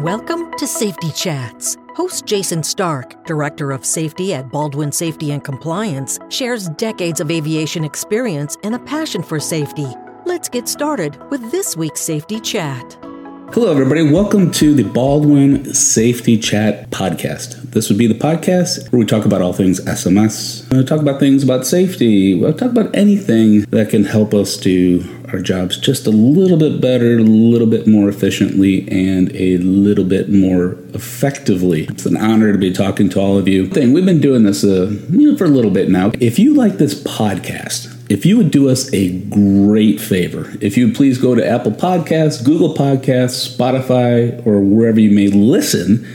Welcome to Safety Chats. Host Jason Stark, Director of Safety at Baldwin Safety and Compliance, shares decades of aviation experience and a passion for safety. Let's get started with this week's Safety Chat. Hello, everybody. Welcome to the Baldwin Safety Chat podcast. This would be the podcast where we talk about all things SMS, we talk about things about safety, we'll talk about anything that can help us do our jobs just a little bit better, a little bit more efficiently, and a little bit more effectively. It's an honor to be talking to all of you. Thing we've been doing this uh, you know, for a little bit now. If you like this podcast, if you would do us a great favor, if you would please go to Apple Podcasts, Google Podcasts, Spotify, or wherever you may listen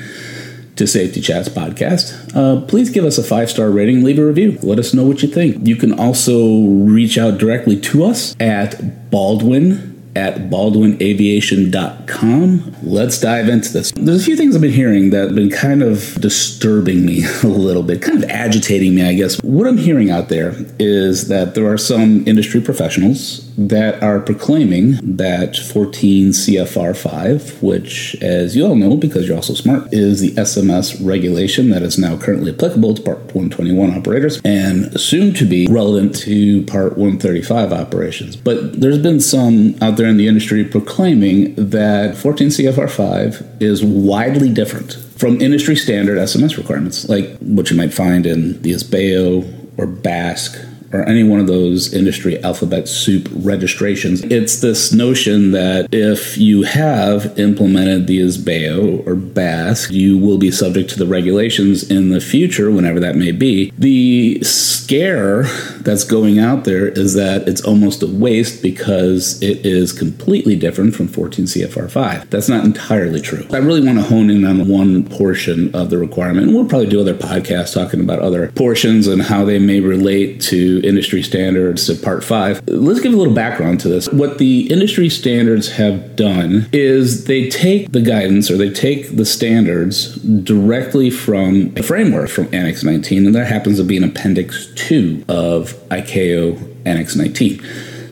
to Safety Chats podcast, uh, please give us a five star rating, leave a review. Let us know what you think. You can also reach out directly to us at Baldwin at baldwinaviation.com. Let's dive into this. There's a few things I've been hearing that have been kind of disturbing me a little bit, kind of agitating me, I guess. What I'm hearing out there is that there are some industry professionals that are proclaiming that 14 CFR 5, which, as you all know, because you're also smart, is the SMS regulation that is now currently applicable to Part 121 operators and soon to be relevant to Part 135 operations. But there's been some out there in the industry proclaiming that 14 CFR 5 is widely different from industry standard SMS requirements, like what you might find in the ISBAO or BASC or any one of those industry alphabet soup registrations. It's this notion that if you have implemented the ISBAO or BASC, you will be subject to the regulations in the future, whenever that may be. The scare that's going out there is that it's almost a waste because it is completely different from 14 CFR 5. That's not entirely true. I really want to hone in on one portion of the requirement. We'll probably do other podcasts talking about other portions and how they may relate to industry standards to Part 5. Let's give a little background to this. What the industry standards have done is they take the guidance or they take the standards directly from a framework from Annex 19, and that happens to be an Appendix 2 of ICAO Annex 19.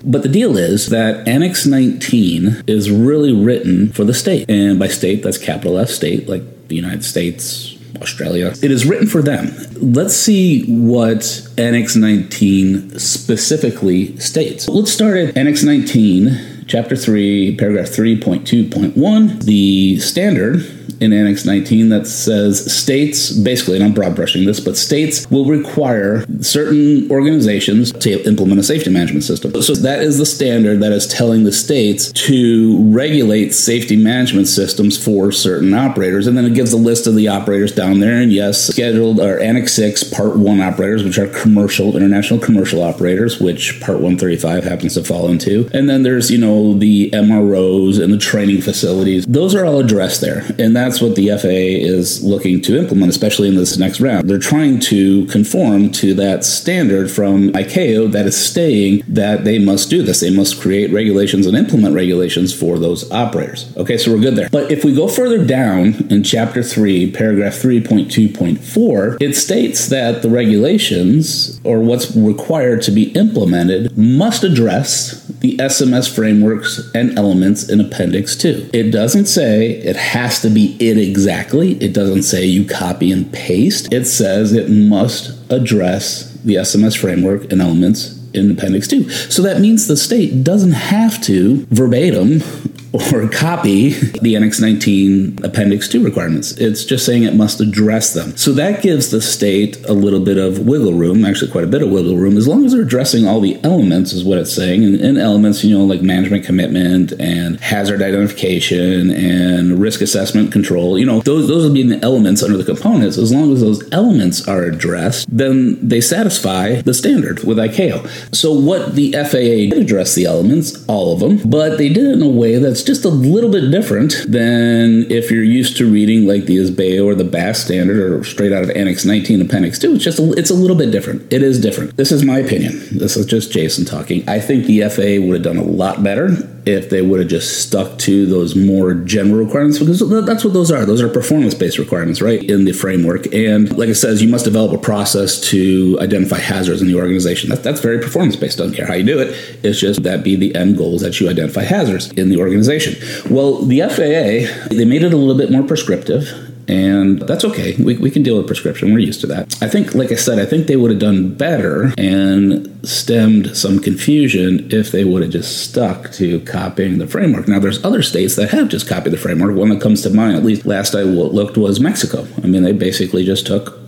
But the deal is that Annex 19 is really written for the state. And by state, that's capital S state, like the United States, Australia. It is written for them. Let's see what Annex 19 specifically states. Let's start at Annex 19, Chapter 3, Paragraph 3.2.1. The standard in Annex 19 that says states, basically, and I'm broad brushing this, but states will require certain organizations to implement a safety management system. So that is the standard that is telling the states to regulate safety management systems for certain operators. And then it gives a list of the operators down there. And yes, scheduled or Annex 6, Part 1 operators, which are commercial, international commercial operators, which Part 135 happens to fall into. And then there's, you know, the MROs and the training facilities. Those are all addressed there. And that's that's what the FAA is looking to implement, especially in this next round. They're trying to conform to that standard from ICAO that is staying that they must do this. They must create regulations and implement regulations for those operators. Okay, so we're good there. But if we go further down in Chapter 3, paragraph 3.2.4, it states that the regulations or what's required to be implemented must address the SMS frameworks and elements in Appendix 2. It doesn't say it has to be it exactly. It doesn't say you copy and paste. It says it must address the SMS framework and elements in Appendix 2. So that means the state doesn't have to verbatim or copy the Annex 19 Appendix 2 requirements. It's just saying it must address them. So that gives the state a little bit of wiggle room, actually quite a bit of wiggle room, as long as they're addressing all the elements, is what it's saying. And, and elements, you know, like management commitment and hazard identification and risk assessment control, you know, those, those will be the elements under the components. As long as those elements are addressed, then they satisfy the standard with ICAO. So what the FAA did address the elements, all of them, but they did it in a way that's just a little bit different than if you're used to reading like the ISBAO or the Bass standard or straight out of Annex 19 Appendix 2. It's just a, it's a little bit different. It is different. This is my opinion. This is just Jason talking. I think the FAA would have done a lot better if they would have just stuck to those more general requirements because that's what those are. Those are performance based requirements, right, in the framework. And like it says, you must develop a process to identify hazards in the organization. That, that's very performance based. don't care how you do it. It's just that be the end goals that you identify hazards in the organization. Well, the FAA, they made it a little bit more prescriptive and that's okay. We, we can deal with prescription. We're used to that. I think, like I said, I think they would have done better and stemmed some confusion if they would have just stuck to copying the framework. Now, there's other states that have just copied the framework. One that comes to mind, at least last I looked, was Mexico. I mean, they basically just took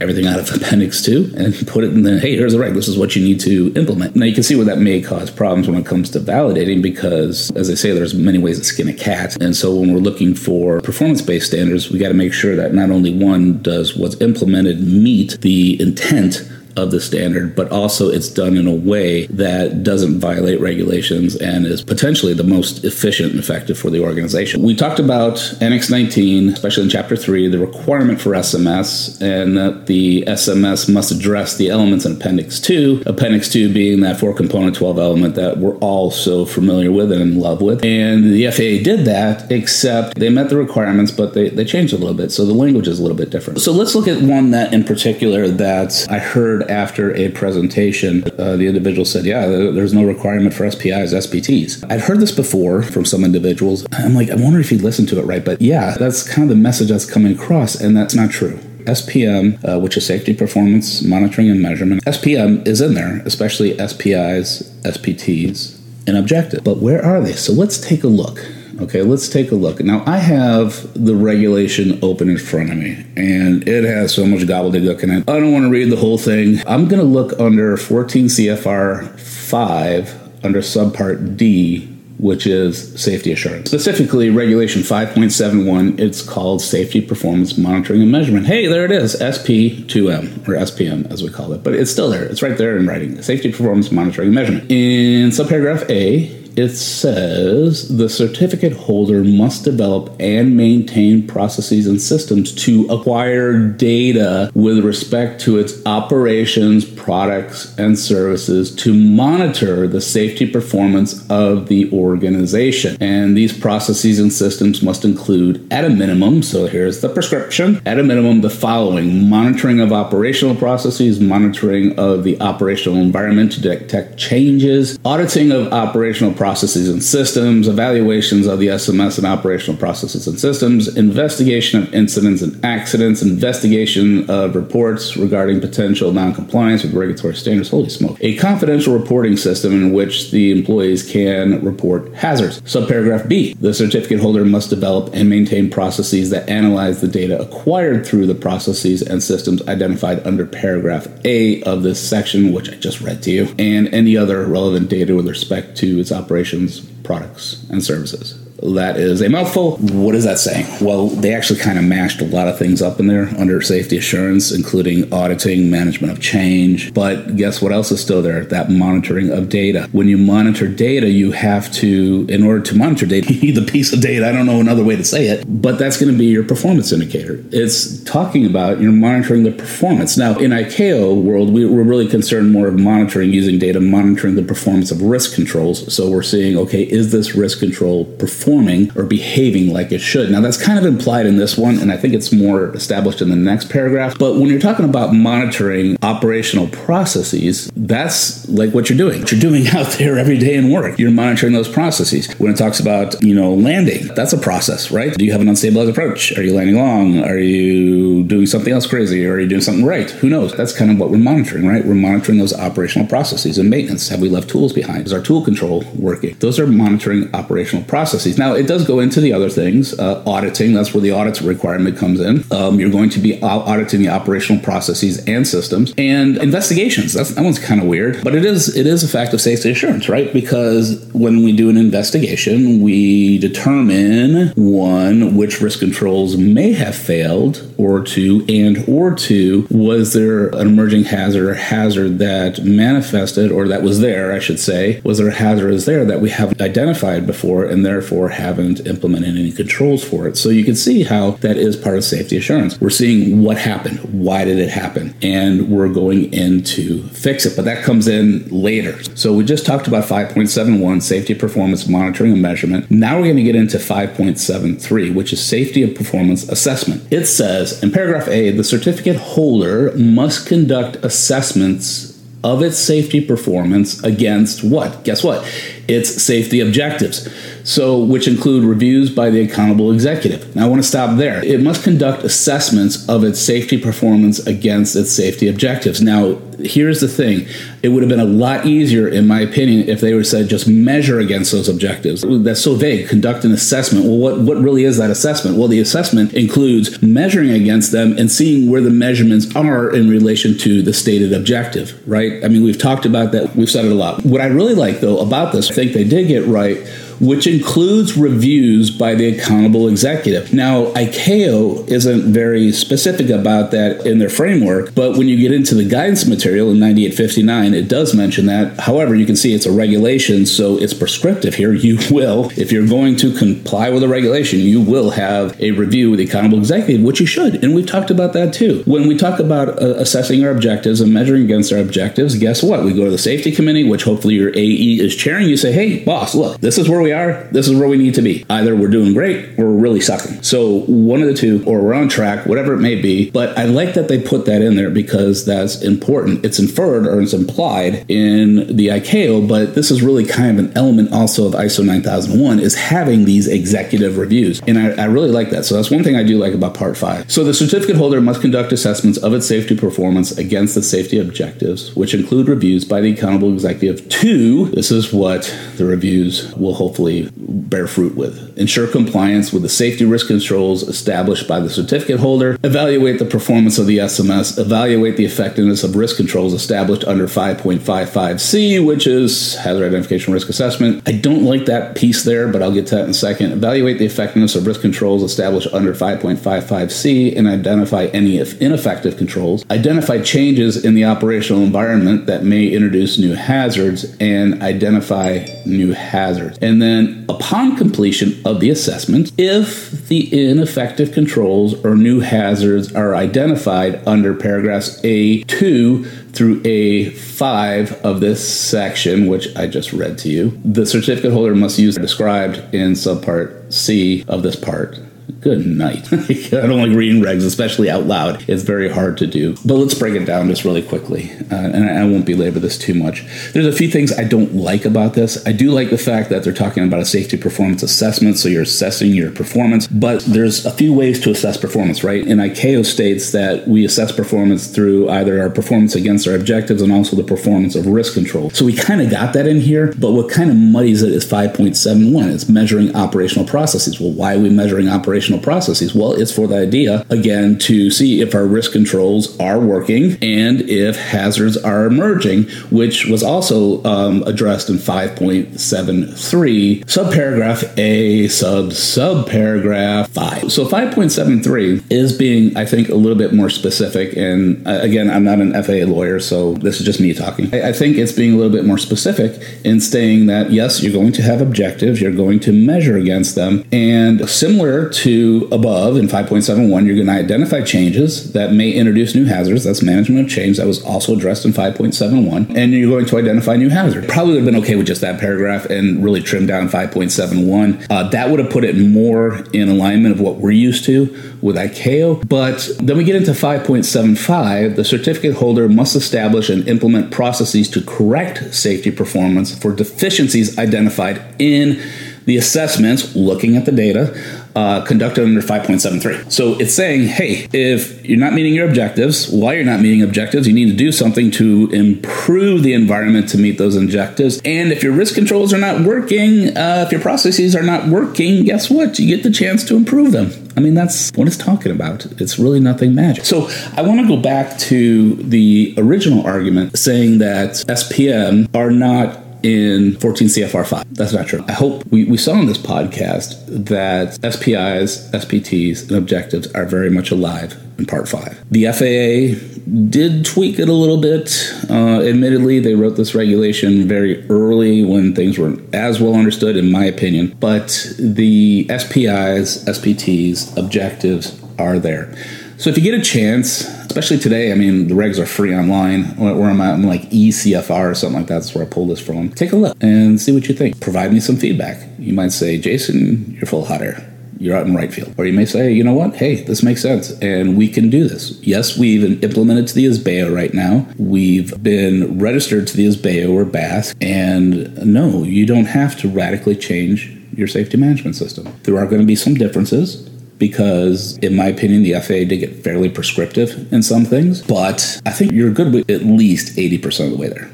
everything out of Appendix 2 and put it in the, hey, here's the reg. This is what you need to implement. Now, you can see where that may cause problems when it comes to validating because, as I say, there's many ways to skin a cat. And so when we're looking for performance based standards, we got to make sure that not only one does what's implemented meet the intent of the standard, but also it's done in a way that doesn't violate regulations and is potentially the most efficient and effective for the organization. We talked about Annex 19, especially in Chapter 3, the requirement for SMS, and that the SMS must address the elements in Appendix 2. Appendix 2 being that four component 12 element that we're all so familiar with and in love with. And the FAA did that, except they met the requirements, but they, they changed a little bit. So the language is a little bit different. So let's look at one that in particular that I heard after a presentation, uh, the individual said, Yeah, there's no requirement for SPIs, SPTs. I'd heard this before from some individuals. I'm like, I wonder if he listened to it right. But yeah, that's kind of the message that's coming across, and that's not true. SPM, uh, which is safety performance monitoring and measurement, SPM is in there, especially SPIs, SPTs, and objective. But where are they? So let's take a look. Okay, let's take a look. Now, I have the regulation open in front of me, and it has so much gobbledygook in it. I don't want to read the whole thing. I'm going to look under 14 CFR 5 under subpart D, which is safety assurance. Specifically, Regulation 5.71, it's called Safety Performance Monitoring and Measurement. Hey, there it is, SP2M, or SPM as we call it, but it's still there. It's right there in writing Safety Performance Monitoring and Measurement. In subparagraph A, it says the certificate holder must develop and maintain processes and systems to acquire data with respect to its operations, products, and services to monitor the safety performance of the organization. And these processes and systems must include, at a minimum, so here's the prescription, at a minimum, the following monitoring of operational processes, monitoring of the operational environment to detect changes, auditing of operational processes processes and systems, evaluations of the SMS and operational processes and systems, investigation of incidents and accidents, investigation of reports regarding potential noncompliance with regulatory standards. Holy smoke. A confidential reporting system in which the employees can report hazards. Subparagraph B the certificate holder must develop and maintain processes that analyze the data acquired through the processes and systems identified under paragraph A of this section, which I just read to you, and any other relevant data with respect to its operation operations, products, and services. That is a mouthful. What is that saying? Well, they actually kind of mashed a lot of things up in there under safety assurance, including auditing, management of change. But guess what else is still there? That monitoring of data. When you monitor data, you have to, in order to monitor data, you need the piece of data. I don't know another way to say it, but that's going to be your performance indicator. It's talking about you're monitoring the performance. Now, in ICAO world, we, we're really concerned more of monitoring using data, monitoring the performance of risk controls. So we're seeing, okay, is this risk control performing? Performing or behaving like it should. Now, that's kind of implied in this one, and I think it's more established in the next paragraph. But when you're talking about monitoring operational processes, that's like what you're doing. What you're doing out there every day in work. You're monitoring those processes. When it talks about, you know, landing, that's a process, right? Do you have an unstabilized approach? Are you landing long? Are you doing something else crazy? Are you doing something right? Who knows? That's kind of what we're monitoring, right? We're monitoring those operational processes and maintenance. Have we left tools behind? Is our tool control working? Those are monitoring operational processes. Now, it does go into the other things. Uh, auditing, that's where the audit requirement comes in. Um, you're going to be auditing the operational processes and systems. And investigations, that's, that one's kind of weird, but it is it is a fact of safety assurance, right? Because when we do an investigation, we determine one, which risk controls may have failed, or two, and or two, was there an emerging hazard or hazard that manifested or that was there, I should say, was there a hazard is there that we haven't identified before and therefore or haven't implemented any controls for it. So you can see how that is part of safety assurance. We're seeing what happened, why did it happen, and we're going in to fix it. But that comes in later. So we just talked about 5.71 safety performance monitoring and measurement. Now we're going to get into 5.73, which is safety of performance assessment. It says in paragraph A, the certificate holder must conduct assessments of its safety performance against what? Guess what? Its safety objectives. So, which include reviews by the accountable executive. Now, I want to stop there. It must conduct assessments of its safety performance against its safety objectives. Now, here's the thing it would have been a lot easier, in my opinion, if they were said just measure against those objectives. That's so vague. Conduct an assessment. Well, what, what really is that assessment? Well, the assessment includes measuring against them and seeing where the measurements are in relation to the stated objective, right? I mean, we've talked about that. We've said it a lot. What I really like, though, about this, I think they did get right which includes reviews by the accountable executive. Now, ICAO isn't very specific about that in their framework, but when you get into the guidance material in 9859, it does mention that. However, you can see it's a regulation, so it's prescriptive here. You will, if you're going to comply with a regulation, you will have a review with the accountable executive, which you should. And we've talked about that too. When we talk about uh, assessing our objectives and measuring against our objectives, guess what? We go to the safety committee, which hopefully your AE is chairing. You say, hey, boss, look, this is where we we are, this is where we need to be. Either we're doing great or we're really sucking. So one of the two, or we're on track, whatever it may be. But I like that they put that in there because that's important. It's inferred or it's implied in the ICAO, but this is really kind of an element also of ISO 9001 is having these executive reviews. And I, I really like that. So that's one thing I do like about part five. So the certificate holder must conduct assessments of its safety performance against the safety objectives, which include reviews by the accountable executive. Two, this is what the reviews will hopefully hopefully bear fruit with. Ensure compliance with the safety risk controls established by the certificate holder. Evaluate the performance of the SMS. Evaluate the effectiveness of risk controls established under 5.55C, which is hazard identification risk assessment. I don't like that piece there, but I'll get to that in a second. Evaluate the effectiveness of risk controls established under 5.55C and identify any ineffective controls. Identify changes in the operational environment that may introduce new hazards and identify new hazards. And then then, upon completion of the assessment, if the ineffective controls or new hazards are identified under paragraphs A2 through A5 of this section, which I just read to you, the certificate holder must use described in subpart C of this part Good night. I don't like reading regs, especially out loud. It's very hard to do. But let's break it down just really quickly, uh, and I, won't belabor this too much. There's a few things I don't like about this. I do like the fact that they're talking about a safety performance assessment, so you're assessing your performance. But there's a few ways to assess performance, right? And ICAO states that we assess performance through either our performance against our objectives and also the performance of risk control. So we kind of got that in here, but what kind of muddies it is 5.71. It's measuring operational processes. Well, why are we measuring operational operational processes? Well, it's for the idea, again, to see if our risk controls are working and if hazards are emerging, which was also um, addressed in 5.73, subparagraph A, sub subparagraph 5. So 5.73 is being, I think, a little bit more specific. And uh, again, I'm not an FAA lawyer, so this is just me talking. I, I think it's being a little bit more specific in saying that, yes, you're going to have objectives, you're going to measure against them. And similar to above in 5.71, you're going to identify changes that may introduce new hazards. That's management of change. That was also addressed in 5.71. And you're going to identify new hazards. Probably would have been okay with just that paragraph and really trim down 5.71. Uh, that would have put it more in alignment of what we're used to with ICAO. But then we get into 5.75. The certificate holder must establish and implement processes to correct safety performance for deficiencies identified in the assessments, looking at the data, uh, conducted under 5.73. So it's saying, hey, if you're not meeting your objectives, why you're not meeting objectives, you need to do something to improve the environment to meet those objectives. And if your risk controls are not working, uh, if your processes are not working, guess what? You get the chance to improve them. I mean, that's what it's talking about. It's really nothing magic. So I want to go back to the original argument saying that SPM are not in 14 CFR 5. That's not true. I hope we, we saw on this podcast that SPIs, SPTs, and objectives are very much alive in Part 5. The FAA did tweak it a little bit. Uh, admittedly, they wrote this regulation very early when things weren't as well understood, in my opinion. But the SPIs, SPTs, objectives are there. So if you get a chance, especially today, I mean, the regs are free online. Where I'm at, I'm like eCFR or something like that. That's where I pulled this from. Take a look and see what you think. Provide me some feedback. You might say, Jason, you're full hot air you're out in right field. Or you may say, you know what, hey, this makes sense and we can do this. Yes, we've implemented to the ISBAO right now. We've been registered to the ISBAO or BASC, and no, you don't have to radically change your safety management system. There are going to be some differences because, in my opinion, the FAA did get fairly prescriptive in some things, but I think you're good with at least 80% of the way there.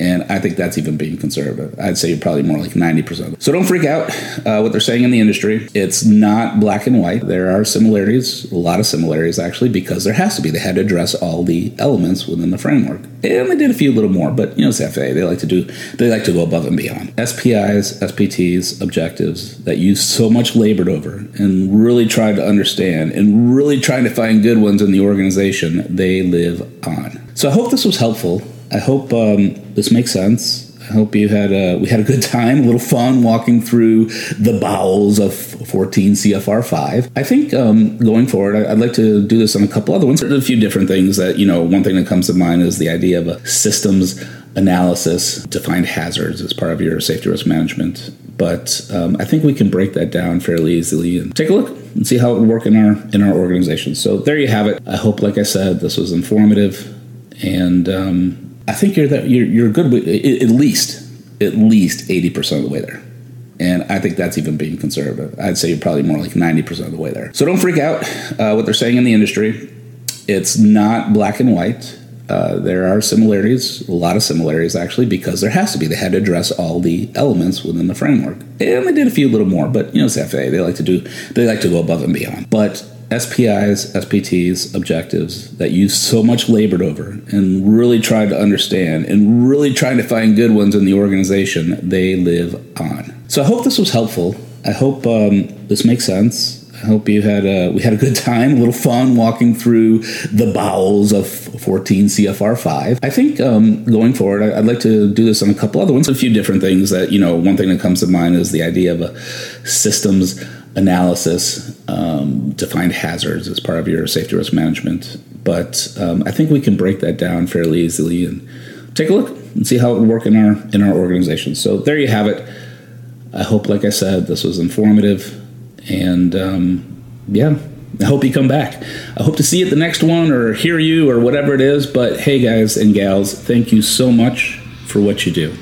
And I think that's even being conservative. I'd say probably more like 90%. So don't freak out uh, what they're saying in the industry. It's not black and white. There are similarities, a lot of similarities actually, because there has to be. They had to address all the elements within the framework. And they did a few little more, but you know, it's FAA. They like to do, they like to go above and beyond. SPIs, SPTs, objectives that you so much labored over and really tried to understand and really trying to find good ones in the organization, they live on. So I hope this was helpful. I hope um, this makes sense. I hope you had a we had a good time, a little fun walking through the bowels of 14 CFR 5. I think um, going forward, I'd like to do this on a couple other ones. There's a few different things that you know. One thing that comes to mind is the idea of a systems analysis to find hazards as part of your safety risk management. But um, I think we can break that down fairly easily and take a look and see how it would work in our in our organization. So there you have it. I hope, like I said, this was informative and. Um, I think you're that you're, you're good with at least at least eighty percent of the way there. And I think that's even being conservative. I'd say you're probably more like 90% of the way there. So don't freak out uh, what they're saying in the industry. It's not black and white. Uh, there are similarities, a lot of similarities actually, because there has to be. They had to address all the elements within the framework, and they did a few little more. But you know, it's FAA; they like to do, they like to go above and beyond. But SPIs, SPTs, objectives that you so much labored over and really tried to understand and really trying to find good ones in the organization, they live on. So I hope this was helpful. I hope um, this makes sense. I hope you had a we had a good time, a little fun walking through the bowels of 14 CFR 5. I think um, going forward, I'd like to do this on a couple other ones. A few different things that you know. One thing that comes to mind is the idea of a systems analysis um, to find hazards as part of your safety risk management. But um, I think we can break that down fairly easily and take a look and see how it would work in our in our organization. So there you have it. I hope, like I said, this was informative, and um, yeah, I hope you come back. I hope to see you at the next one or hear you or whatever it is. But hey, guys and gals, thank you so much for what you do,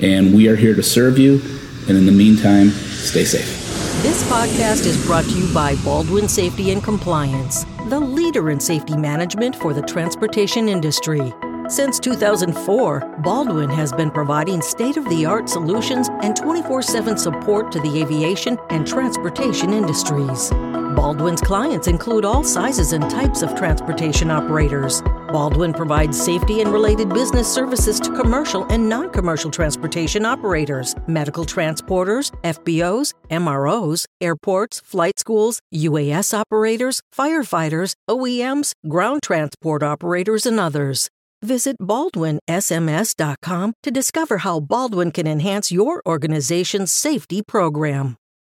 and we are here to serve you. And in the meantime, stay safe. This podcast is brought to you by Baldwin Safety and Compliance, the leader in safety management for the transportation industry. Since 2004, Baldwin has been providing state of the art solutions and 24 7 support to the aviation and transportation industries. Baldwin's clients include all sizes and types of transportation operators. Baldwin provides safety and related business services to commercial and non commercial transportation operators, medical transporters, FBOs, MROs, airports, flight schools, UAS operators, firefighters, OEMs, ground transport operators, and others. Visit baldwinsms.com to discover how Baldwin can enhance your organization's safety program.